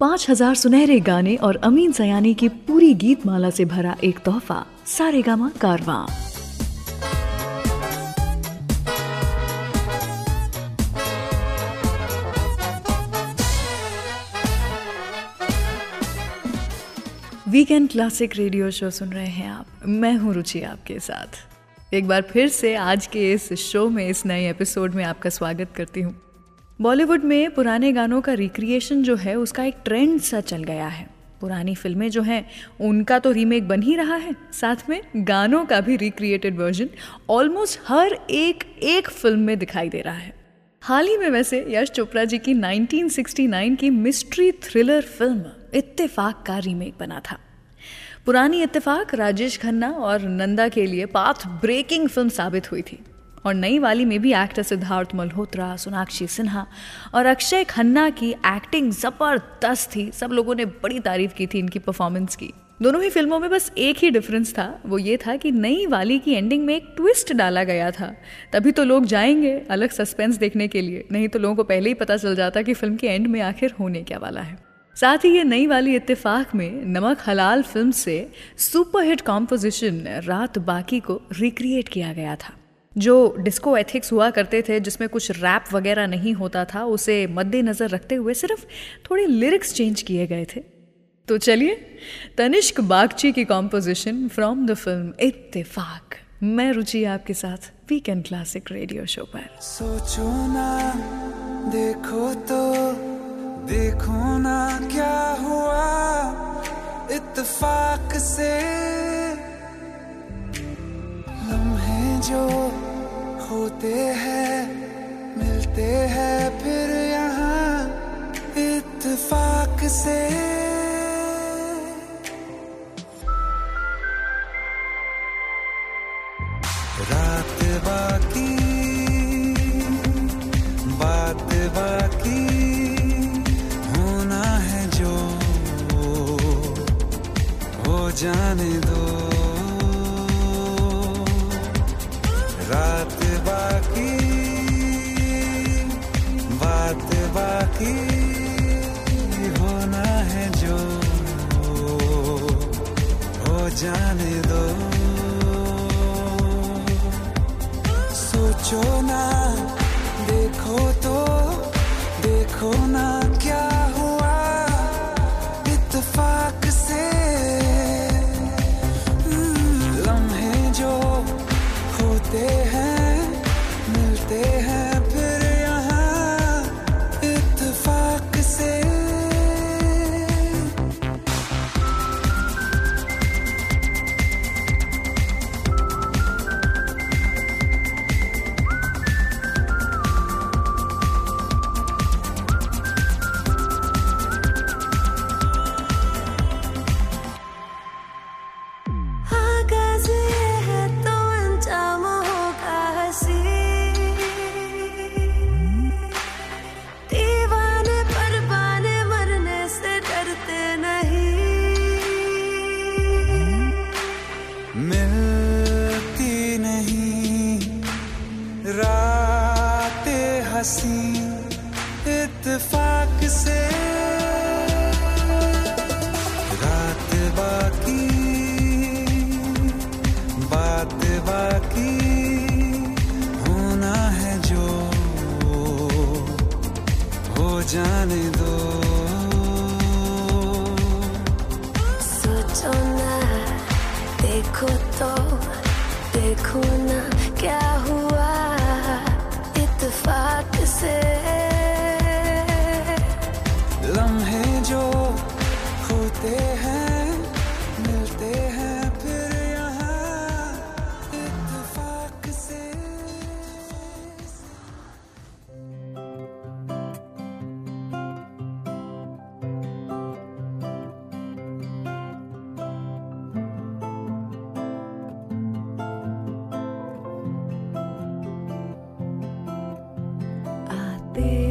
पाँच हज़ार सुनहरे गाने और अमीन सयानी की पूरी गीत माला से भरा एक तोहफा Saregama Carvaan. Weekend classic radio show सुन रहे हैं आप। मैं हूँ रुचि आपके साथ। एक बार फिर से आज के इस शो में, इस नए एपिसोड में आपका स्वागत करती हूँ। बॉलीवुड में पुराने गानों का रिक्रिएशन जो है, उसका एक ट्रेंड सा चल गया है। पुरानी फ़िल्में जो हैं, उनका तो रीमेक बन ही रहा है। साथ में गानों का भी रिक्रिएटेड वर्जन ऑलमोस्ट हर एक एक फ़िल्म में दिखाई दे रहा है। हाल ही में वैसे यश चोपड़ा जी की 1969 की मिस्ट्री थ्रिलर फ़िल्म इत्तेफाक का रीमेक बना था। पुरानी इत्तेफाक राजेश खन्ना और नंदा के लिए पाथ ब्रेकिंग फ़िल्म साबित हुई थी। और नई वाली में भी एक्टर सिद्धार्थ मल्होत्रा, सोनाक्षी सिन्हा और अक्षय खन्ना की एक्टिंग ज़बरदस्त थी। सब लोगों ने बड़ी तारीफ़ की थी इनकी परफॉर्मेंस की। दोनों ही फ़िल्मों में बस एक ही डिफरेंस था। वो ये था कि नई वाली की एंडिंग में एक ट्विस्ट डाला गया था। तभी तो लोग जाएँगे अलग सस्पेंस देखने के लिए। नहीं तो लोगों को पहले ही पता चल जाता कि फ़िल्म के एंड में आखिर होने क्या वाला है। साथ ही ये नई वाली इत्तेफाक में नमक हलाल फ़िल्म से सुपरहिट कॉम्पोजिशन रात बाकी को रिक्रिएट किया गया था। जो डिस्को एथिक्स हुआ करते थे, जिसमें कुछ रैप वगैरह नहीं होता था, उसे मद्देनज़र रखते हुए सिर्फ़ थोड़े लिरिक्स चेंज किए गए थे। तो चलिए, तनिष्क बागची की कॉम्पोजिशन फ्रॉम द फ़िल्म इत्तेफाक। मैं रुचि आपके साथ वीकेंड क्लासिक रेडियो शो पर। सोचो ना, देखो तो देखो ना क्या हुआ इत्तेफाक से। जो होते हैं, मिलते हैं फिर यहाँ इतफाक से। रात बाकी, बात बाकी, होना है जो, हो जाने दो। बाकी होना है जो हो जाने दो। सोचो ना देखो तो देखो ना।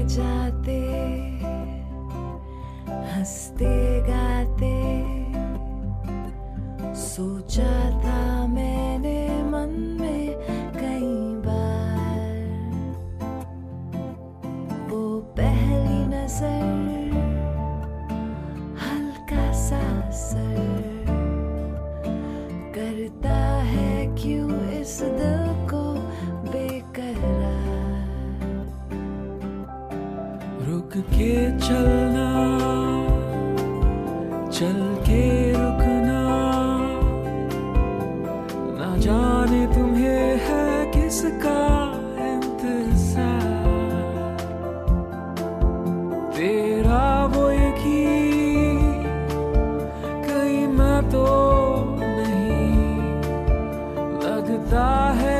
जाते हँसते। होता है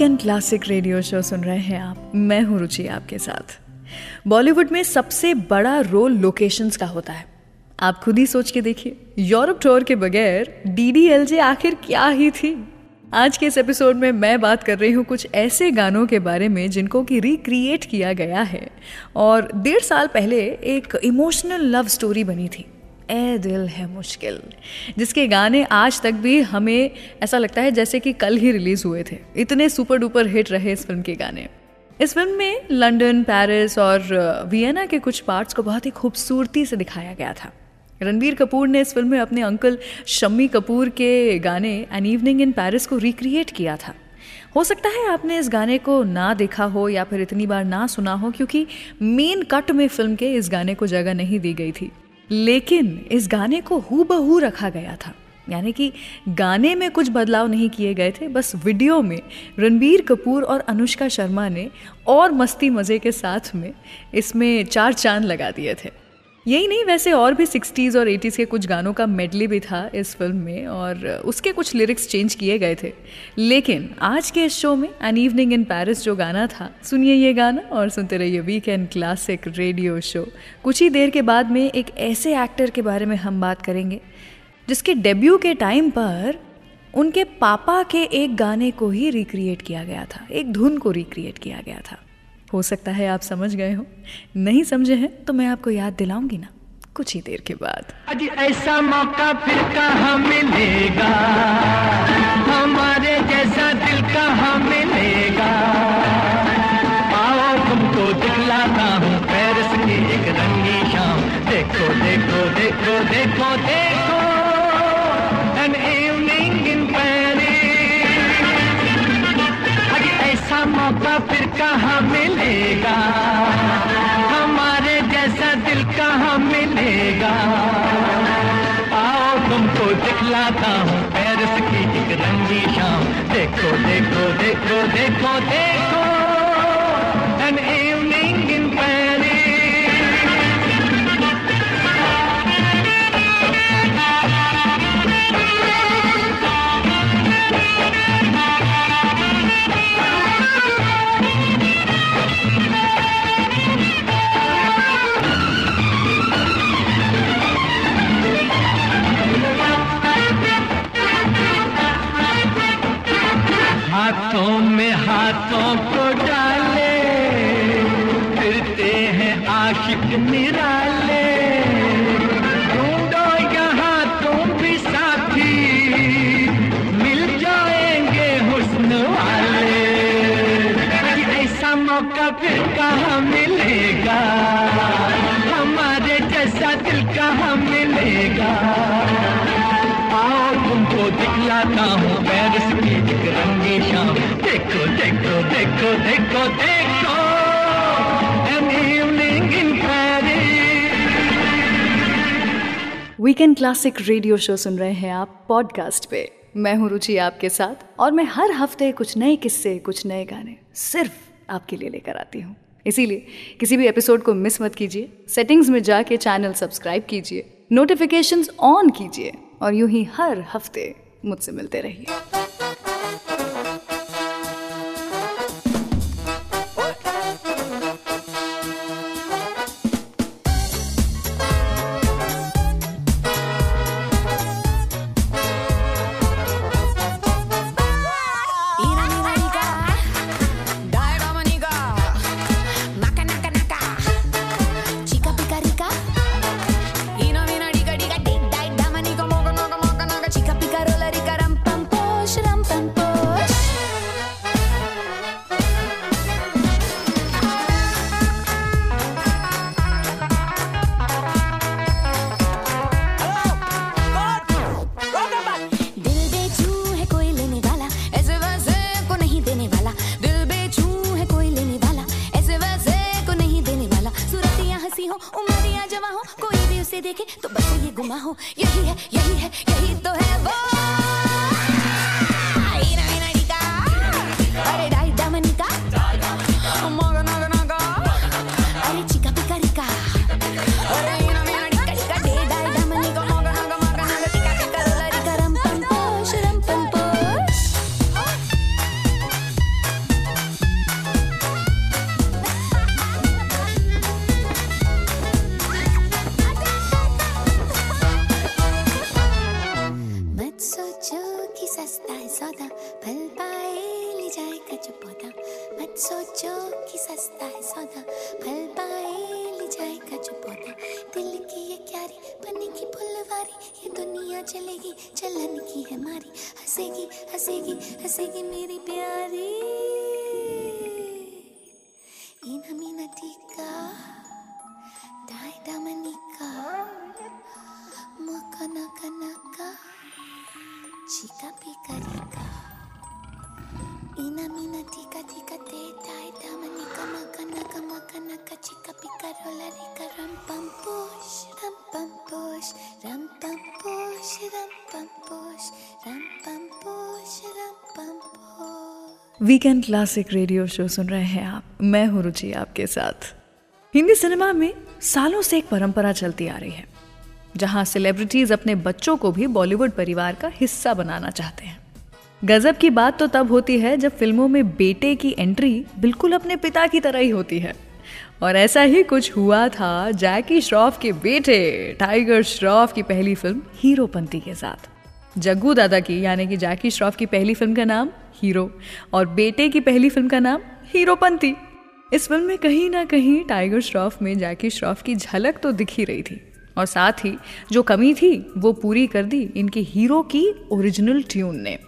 वीकेंड क्लासिक रेडियो शो सुन रहे हैं आप। मैं हूँ रुचि आपके साथ। बॉलीवुड में सबसे बड़ा रोल लोकेशंस का होता है। आप खुद ही सोच के देखिए। यूरोप टूर के बगैर डीडीएलजे आखिर क्या ही थी? आज के इस एपिसोड में मैं बात कर रही हूँ कुछ ऐसे गानों के बारे में जिनको कि रिक्रिएट किया गया है। और डेढ़ साल पहले एक इमोशनल लव स्टोरी बनी थी। ए दिल है मुश्किल, जिसके गाने आज तक भी हमें ऐसा लगता है जैसे कि कल ही रिलीज़ हुए थे। इतने सुपर डुपर हिट रहे इस फ़िल्म के गाने। इस फ़िल्म में लंदन, पेरिस और वियना के कुछ पार्ट्स को बहुत ही खूबसूरती से दिखाया गया था। रणबीर कपूर ने इस फ़िल्म में अपने अंकल शम्मी कपूर के गाने एन इवनिंग इन पेरिस को रिक्रिएट किया था। हो सकता है आपने इस गाने को ना देखा हो या फिर इतनी बार ना सुना हो, क्योंकि मेन कट में फ़िल्म के इस गाने को जगह नहीं दी गई थी। लेकिन इस गाने को हु बहू रखा गया था। यानी कि गाने में कुछ बदलाव नहीं किए गए थे, बस वीडियो में रणबीर कपूर और अनुष्का शर्मा ने और मस्ती मज़े के साथ में इसमें चार चाँद लगा दिए थे। यही नहीं, वैसे और भी सिक्सटीज़ और एटीज़ के कुछ गानों का मेडली भी था इस फ़िल्म में और उसके कुछ लिरिक्स चेंज किए गए थे। लेकिन आज के इस शो में एन इवनिंग इन पेरिस जो गाना था, सुनिए ये गाना और सुनते रहिए वीकेंड क्लासिक रेडियो शो कुछ ही देर के बाद में एक ऐसे एक्टर के बारे में हम बात करेंगे, जिसके डेब्यू के टाइम पर उनके पापा के एक गाने को ही रिक्रिएट किया गया था, एक धुन को रिक्रिएट किया गया था। हो सकता है आप समझ गए हो। नहीं समझे हैं तो मैं आपको याद दिलाऊँगी ना, कुछ ही देर के बाद। अज ऐसा मौका फिर कहाँ मिलेगा? हमारे जैसा दिल कहाँ मिलेगा? आओ, तुमको दिखलाता हूँ पेरिस की एक रंगी शाम। देखो देखो देखो देखो देखो an मिलेगा। हमारे जैसा दिल कहाँ मिलेगा? आओ, तुमको दिखलाता हूँ पेरिस की एक रंगी शाम। देखो देखो देखो देखो देखो। an में वीकेंड क्लासिक रेडियो शो सुन रहे हैं आप पॉडकास्ट पे। मैं हूँ रुचि आपके साथ और मैं हर हफ़्ते कुछ नए किस्से, कुछ नए गाने सिर्फ़ आपके लिए लेकर आती हूँ। इसीलिए किसी भी एपिसोड को मिस मत कीजिए। सेटिंग्स में जाके चैनल सब्सक्राइब कीजिए। नोटिफिकेशंस ऑन कीजिए और यूँ ही हर हफ़्ते मुझसे मिलते रहिए। वीकेंड क्लासिक रेडियो शो सुन रहे हैं आप। मैं हूँ रुचि आपके साथ। हिंदी सिनेमा में सालों से एक परंपरा चलती आ रही है, जहाँ सेलिब्रिटीज अपने बच्चों को भी बॉलीवुड परिवार का हिस्सा बनाना चाहते हैं। गजब की बात तो तब होती है जब फ़िल्मों में बेटे की एंट्री बिल्कुल अपने पिता की तरह ही होती है। और ऐसा ही कुछ हुआ था जैकी श्रॉफ के बेटे, टाइगर श्रॉफ की पहली फ़िल्म हीरोपंती के साथ। जग्गू दादा की, यानी कि जैकी श्रॉफ की पहली फ़िल्म का नाम हीरो और बेटे की पहली फ़िल्म का नाम हीरोपंती। इस फ़िल्म में कहीं ना कहीं टाइगर श्रॉफ में जैकी श्रॉफ की झलक तो दिख ही रही थी और साथ ही जो कमी थी, वो पूरी कर दी इनके हीरो की ओरिजिनल ट्यून ने।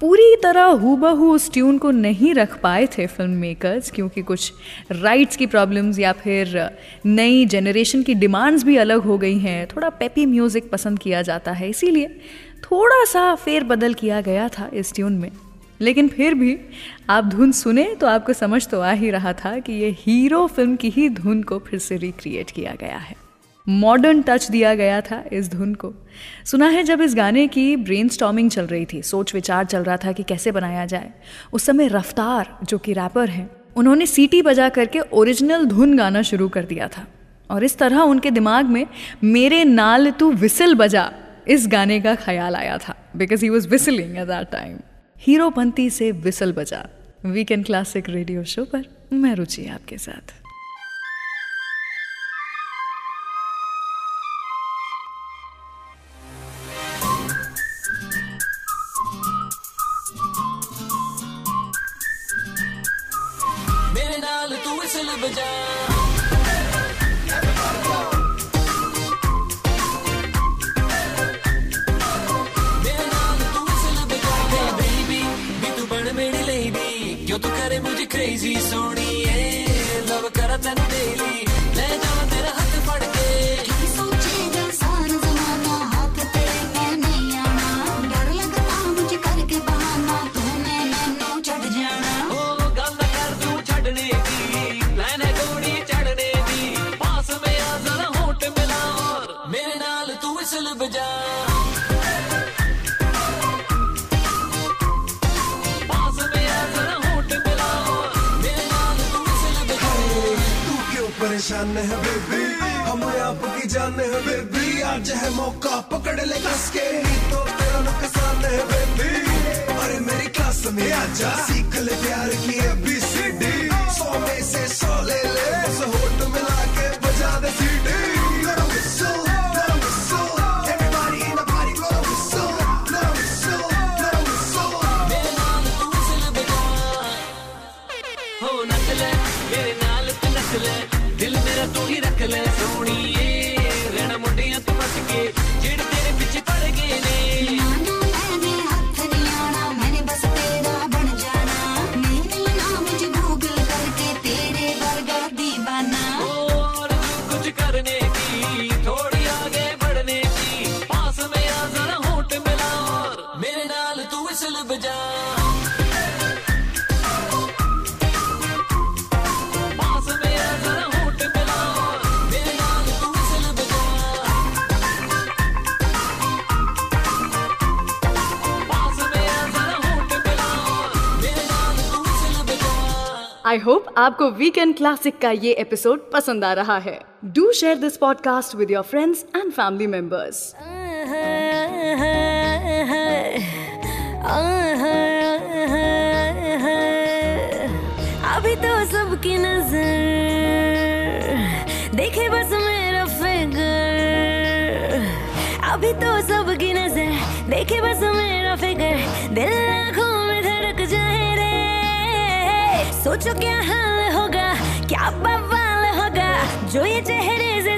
पूरी तरह हूबहू उस ट्यून को नहीं रख पाए थे फ़िल्म मेकर्स क्योंकि कुछ राइट्स की प्रॉब्लम्स या फिर नई जनरेशन की डिमांड्स भी अलग हो गई हैं। थोड़ा पेपी म्यूज़िक पसंद किया जाता है, इसीलिए थोड़ा सा फेर बदल किया गया था इस ट्यून में। लेकिन फिर भी आप धुन सुने तो आपको समझ तो आ ही रहा था कि ये हीरो फ़िल्म की ही धुन को फिर से रिक्रिएट किया गया है। मॉडर्न टच दिया गया था इस धुन को। सुना है जब इस गाने की ब्रेन चल रही थी सोच विचार चल रहा था कि कैसे बनाया जाए। उस समय रफ्तार, जो कि रैपर हैं, उन्होंने सीटी बजा करके ओरिजिनल धुन गाना शुरू कर दिया था। और इस तरह उनके दिमाग में, मेरे नाल तू विसिल बजा। इस गाने का ख्याल आया था because he was whistling at that time Heropanti से विसल बजा वीकेंड क्लासिक रेडियो शो पर मैं रुचि आपके साथ। परेशान है बेबी। हम आपकी जान है बेबी। आज है मौका पकड़ ले कस के। तो तेरा नुकसान है बेबी। अरे मेरी क्लास में आजा। सीख ले प्यार की एबीसीडी सौ में से सौ ले ले। होट मिला के बजा दे सीटी ही सोनिए। आई होप आपको वीकेंड क्लासिक का ये एपिसोड पसंद आ रहा है। Do share this podcast with your friends and family members अभी तो सबकी नज़र, देखे बस मेरा फिगर। अभी तो सबकी नज़र, देखे बस मेरा फिगर। दिल सोचो क्या हाल होगा क्या बवाल होगा। जो ये चेहरे से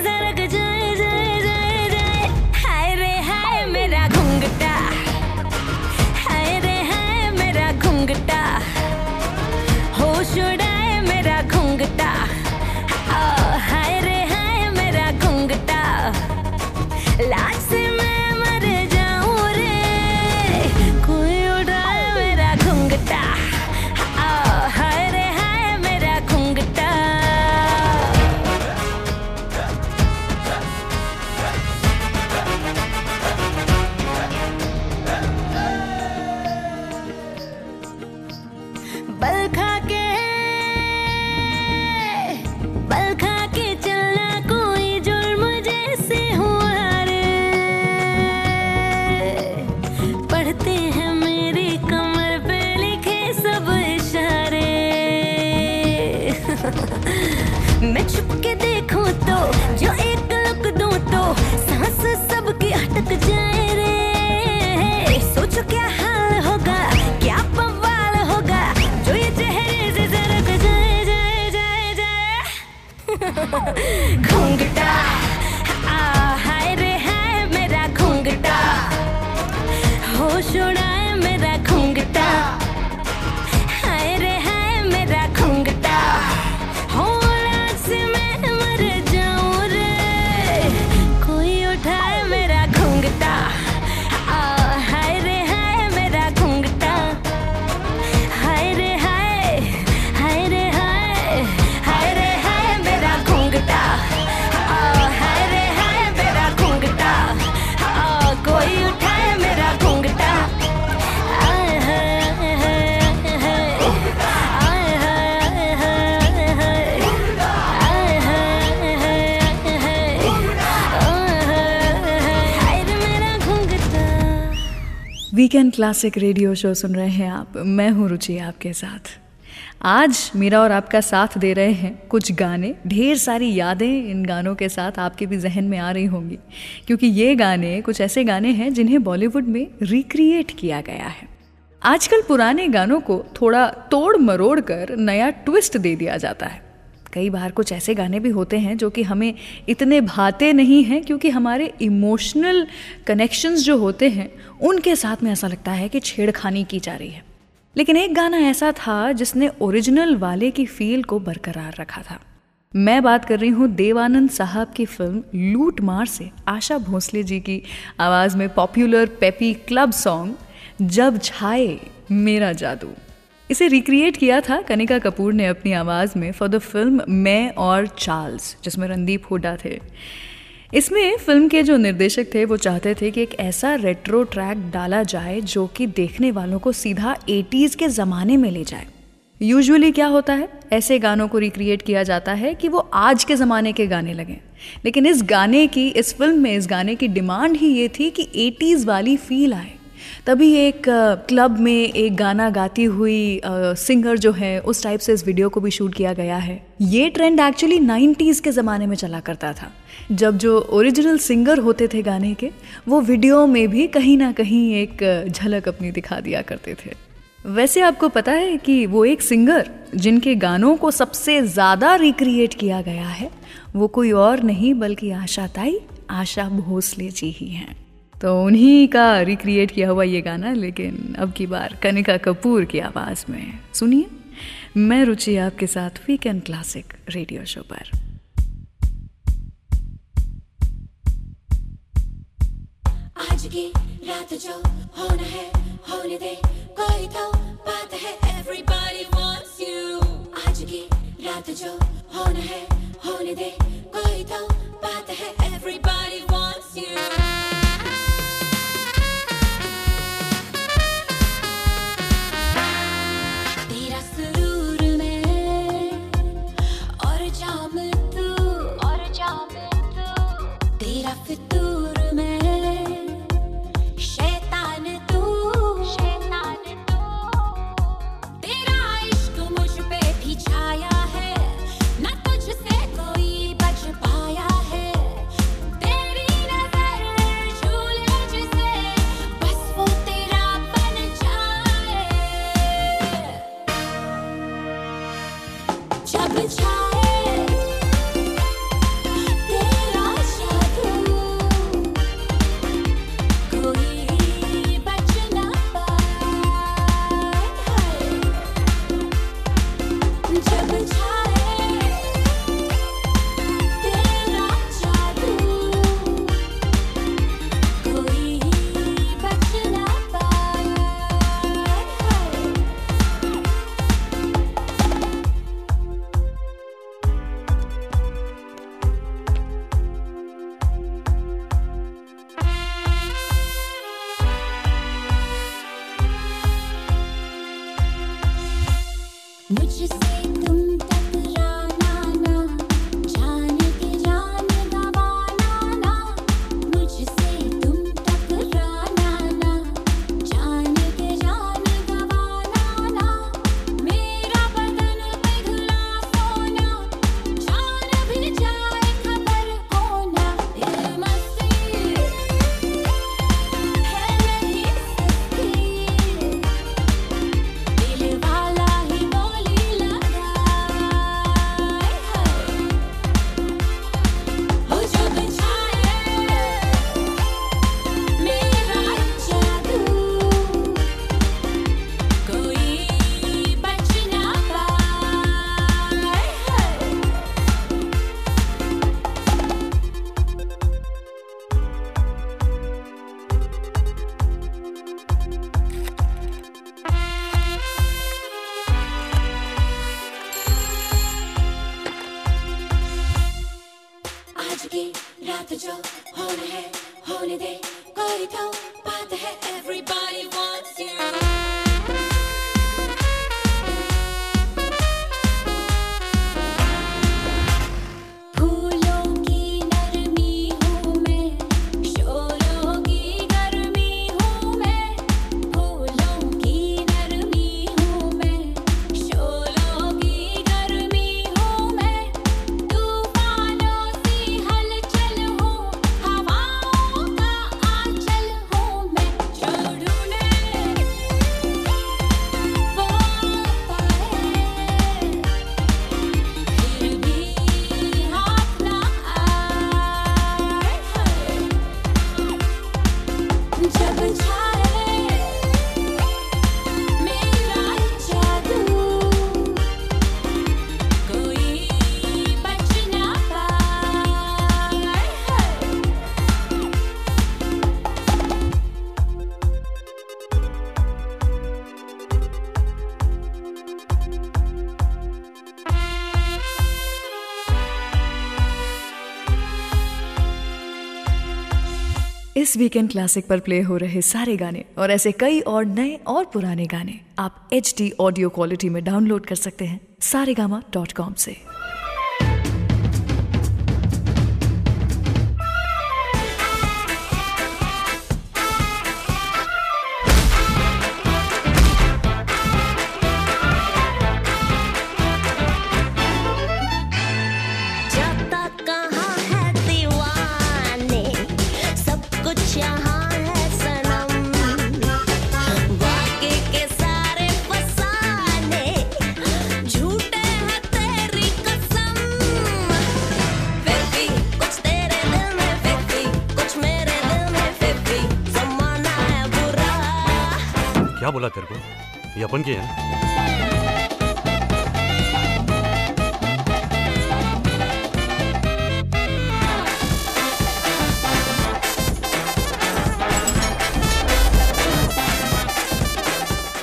वीकेंड क्लासिक रेडियो शो सुन रहे हैं आप। मैं हूँ रुचि आपके साथ। आज मेरा और आपका साथ दे रहे हैं कुछ गाने। ढेर सारी यादें इन गानों के साथ आपके भी जहन में आ रही होंगी। क्योंकि ये गाने कुछ ऐसे गाने हैं जिन्हें बॉलीवुड में रिक्रिएट किया गया है। आजकल पुराने गानों को थोड़ा तोड़ मरोड़ कर नया ट्विस्ट दे दिया जाता है। कई बार कुछ ऐसे गाने भी होते हैं जो कि हमें इतने भाते नहीं हैं क्योंकि हमारे इमोशनल कनेक्शंस जो होते हैं, उनके साथ में ऐसा लगता है कि छेड़खानी की जा रही है। लेकिन एक गाना ऐसा था जिसने ओरिजिनल वाले की फील को बरकरार रखा था। मैं बात कर रही हूँ देवानंद साहब की फ़िल्म लूट मार से, आशा भोसले जी की आवाज़ में पॉपुलर पेपी क्लब सॉन्ग, जब छाए मेरा जादू। इसे रिक्रिएट किया था कनिका कपूर ने अपनी आवाज़ में फॉर द फ़िल्म मैं और चार्ल्स जिसमें रणदीप हुडा थे। इसमें फ़िल्म के जो निर्देशक थे, वो चाहते थे कि एक ऐसा रेट्रो ट्रैक डाला जाए जो कि देखने वालों को सीधा 80s के ज़माने में ले जाए। यूजुअली क्या होता है? ऐसे गानों को रिक्रिएट किया जाता है कि वो आज के ज़माने के गाने लगें। लेकिन इस गाने की, इस फ़िल्म में इस गाने की डिमांड ही ये थी कि 80s वाली फील आए। तभी एक क्लब में एक गाना गाती हुई सिंगर जो है, उस टाइप से इस वीडियो को भी शूट किया गया है। ये ट्रेंड एक्चुअली 90s के ज़माने में चला करता था। जब जो ओरिजिनल सिंगर होते थे गाने के, वो वीडियो में भी कहीं ना कहीं एक झलक अपनी दिखा दिया करते थे। वैसे आपको पता है कि वो एक सिंगर जिनके गानों को सबसे ज़्यादा रिक्रिएट किया गया है, वो कोई और नहीं, बल्कि आशा ताई, आशा भोसले जी ही हैं। तो उन्हीं का रिक्रिएट किया हुआ ये गाना, लेकिन अब की बार कनिका कपूर की आवाज़ में। सुनिए, मैं रुचि आपके साथ वीकेंड क्लासिक रेडियो शो पर। आज की रात जो होना है, होने दे, कोई तो बात है। आज की रात जो होना है, होने दे, कोई तो बात है। Everybody wants you इस वीकेंड क्लासिक पर प्ले हो रहे सारे गाने और ऐसे कई और नए और पुराने गाने आप एच डी ऑडियो क्वालिटी में डाउनलोड कर सकते हैं सारेगामा डॉट कॉम ऐसी अपन के हैं।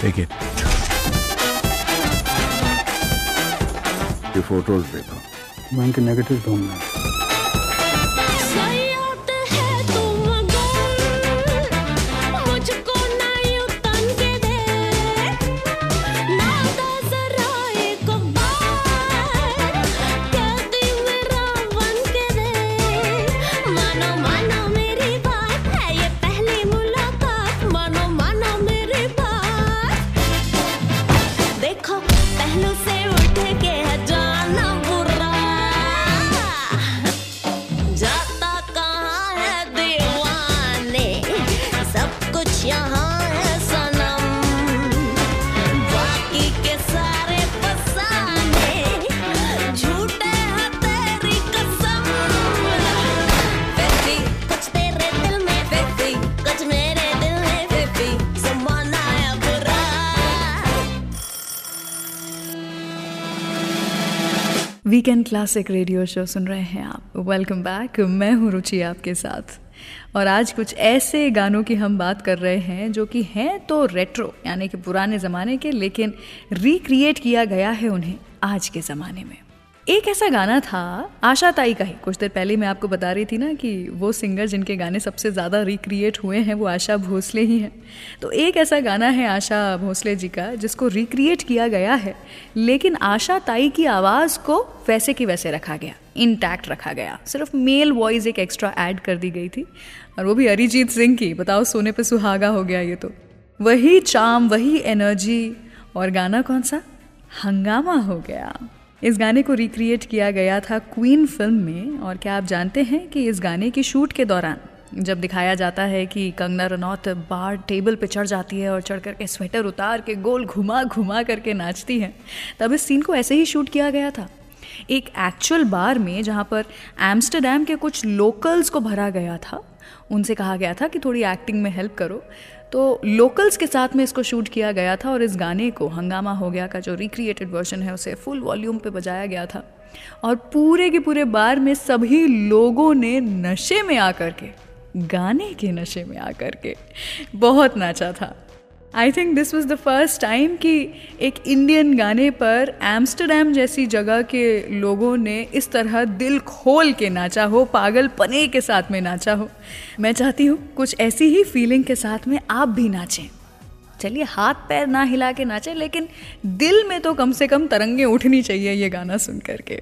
Take ये फ़ोटोज़ देखो। बैंक नेगेटिव ढूंढना है वीकेंड क्लासिक रेडियो शो सुन रहे हैं आप। वेलकम बैक मैं हूँ रुचि आपके साथ। और आज कुछ ऐसे गानों की हम बात कर रहे हैं जो कि हैं तो रेट्रो यानी कि पुराने ज़माने के, लेकिन रिक्रिएट किया गया है उन्हें आज के ज़माने में। एक ऐसा गाना था, आशा ताई का ही। कुछ देर पहले मैं आपको बता रही थी ना कि वो सिंगर जिनके गाने सबसे ज़्यादा रिक्रिएट हुए हैं, वो आशा भोसले ही हैं। तो एक ऐसा गाना है आशा भोसले जी का, जिसको रिक्रिएट किया गया है, लेकिन आशा ताई की आवाज़ को वैसे की वैसे रखा गया इंटैक्ट रखा गया। सिर्फ़ मेल वॉइस एक एक्स्ट्रा ऐड कर दी गई थी, और वो भी अरिजीत सिंह की। बताओ, सोने पर सुहागा हो गया ये तो। वही चाम वही एनर्जी और गाना कौन सा? हंगामा हो गया। इस गाने को रिक्रिएट किया गया था क्वीन फ़िल्म में, और क्या आप जानते हैं कि इस गाने की शूट के दौरान, जब दिखाया जाता है कि कंगना रनौत बार टेबल पे चढ़ जाती है और चढ़ करके स्वेटर उतार के गोल घुमा घुमा करके नाचती है, तब इस सीन को ऐसे ही शूट किया गया था। एक एक्चुअल बार में जहाँ पर एम्स्टरडेम के कुछ लोकल्स को भरा गया था, उनसे कहा गया था कि थोड़ी एक्टिंग में हेल्प करो। तो लोकल्स के साथ में इसको शूट किया गया था और इस गाने को हंगामा हो गया का जो रिक्रिएटेड वर्जन है, उसे फुल वॉल्यूम पे बजाया गया था। और पूरे के पूरे बार में सभी लोगों ने नशे में आकर के, गाने के नशे में आकर के बहुत नाचा था। I think this was the first time कि एक इंडियन गाने पर एम्स्टरडेम जैसी जगह के लोगों ने इस तरह दिल खोल के नाचा हो, पागल पने के साथ में नाचा हो। मैं चाहती हूँ कुछ ऐसी ही फीलिंग के साथ में आप भी नाचें। चलिए हाथ पैर ना हिला के नाचें, लेकिन दिल में तो कम से कम तरंगे उठनी चाहिए ये गाना सुन करके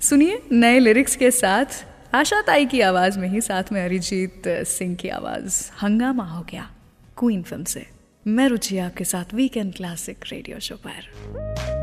सुनिए नए लिरिक्स के साथ, आशा ताई की आवाज़ में ही, साथ में अरिजीत सिंह की आवाज़। हंगामा हो गया क्वीन फ़िल्म से। मैं रुचि आपके साथ वीकेंड क्लासिक रेडियो शो पर।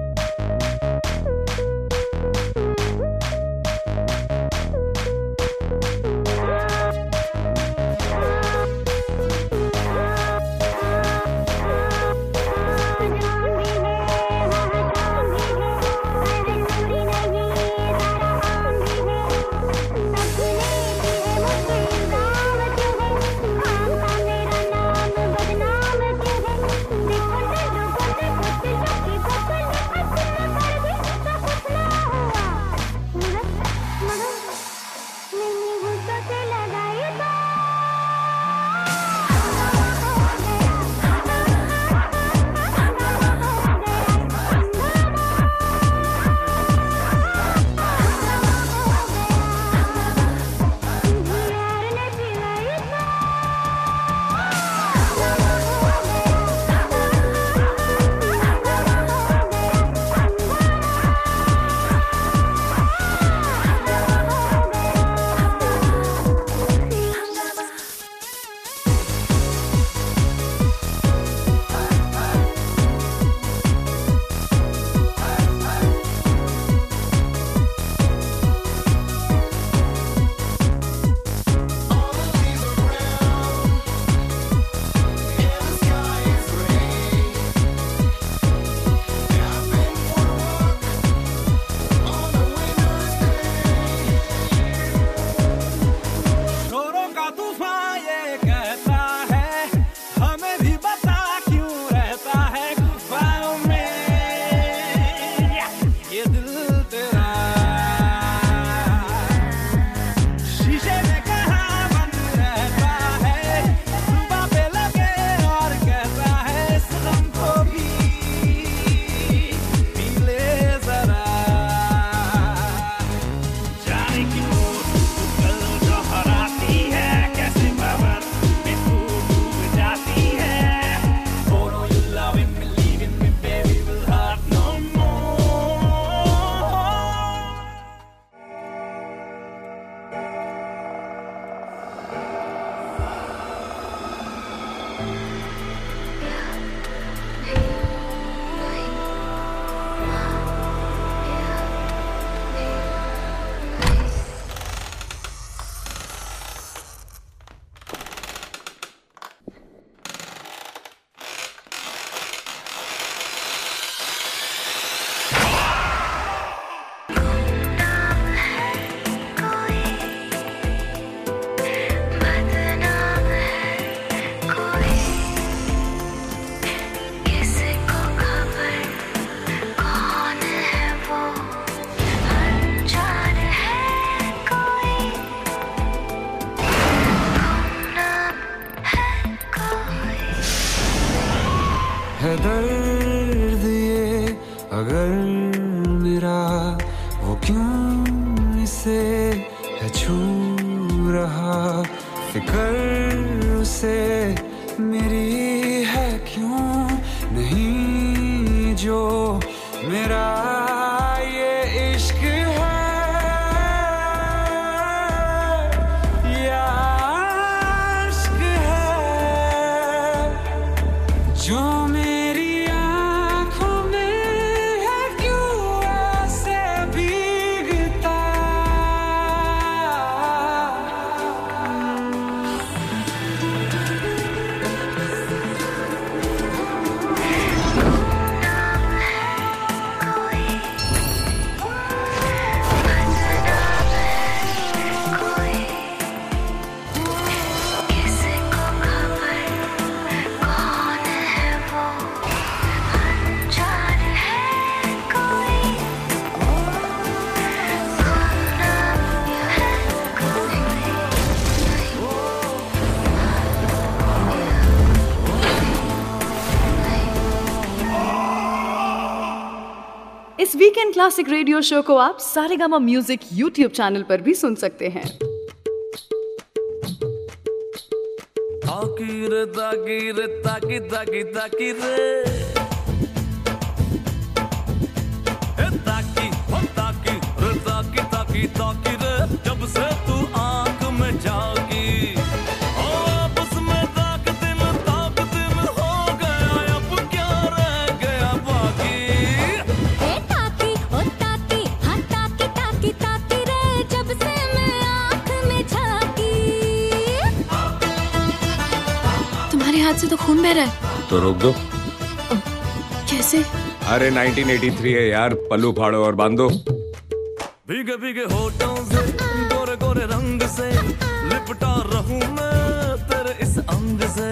क्लासिक रेडियो शो को आप सारेगामा म्यूज़िक यूट्यूब चैनल पर भी सुन सकते हैं। ताकी रे ताकी ताकी ताकी ताकी रे। से तो रहा है तो रोक दो। कैसे? अरे 1983 है यार। पल्लू फाड़ो और बांधो। भीगे भीगे होठों से गोरे गोरे रंग से लिपटा रहूँ मैं तेरे इस अंग से।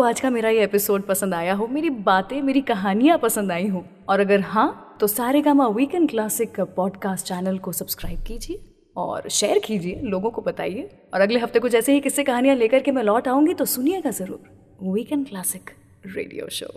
आपको आज का मेरा ये एपिसोड पसंद आया हो, मेरी बातें, मेरी कहानियाँ पसंद आई हो, और अगर हाँ तो Saregama weekend classic podcast channel को सब्सक्राइब कीजिए और शेयर कीजिए, लोगों को बताइए। और अगले हफ़्ते कुछ ऐसे ही किस्से कहानियाँ लेकर के मैं लौट आऊँगी तो सुनिएगा ज़रूर वीकेंड क्लासिक रेडियो शो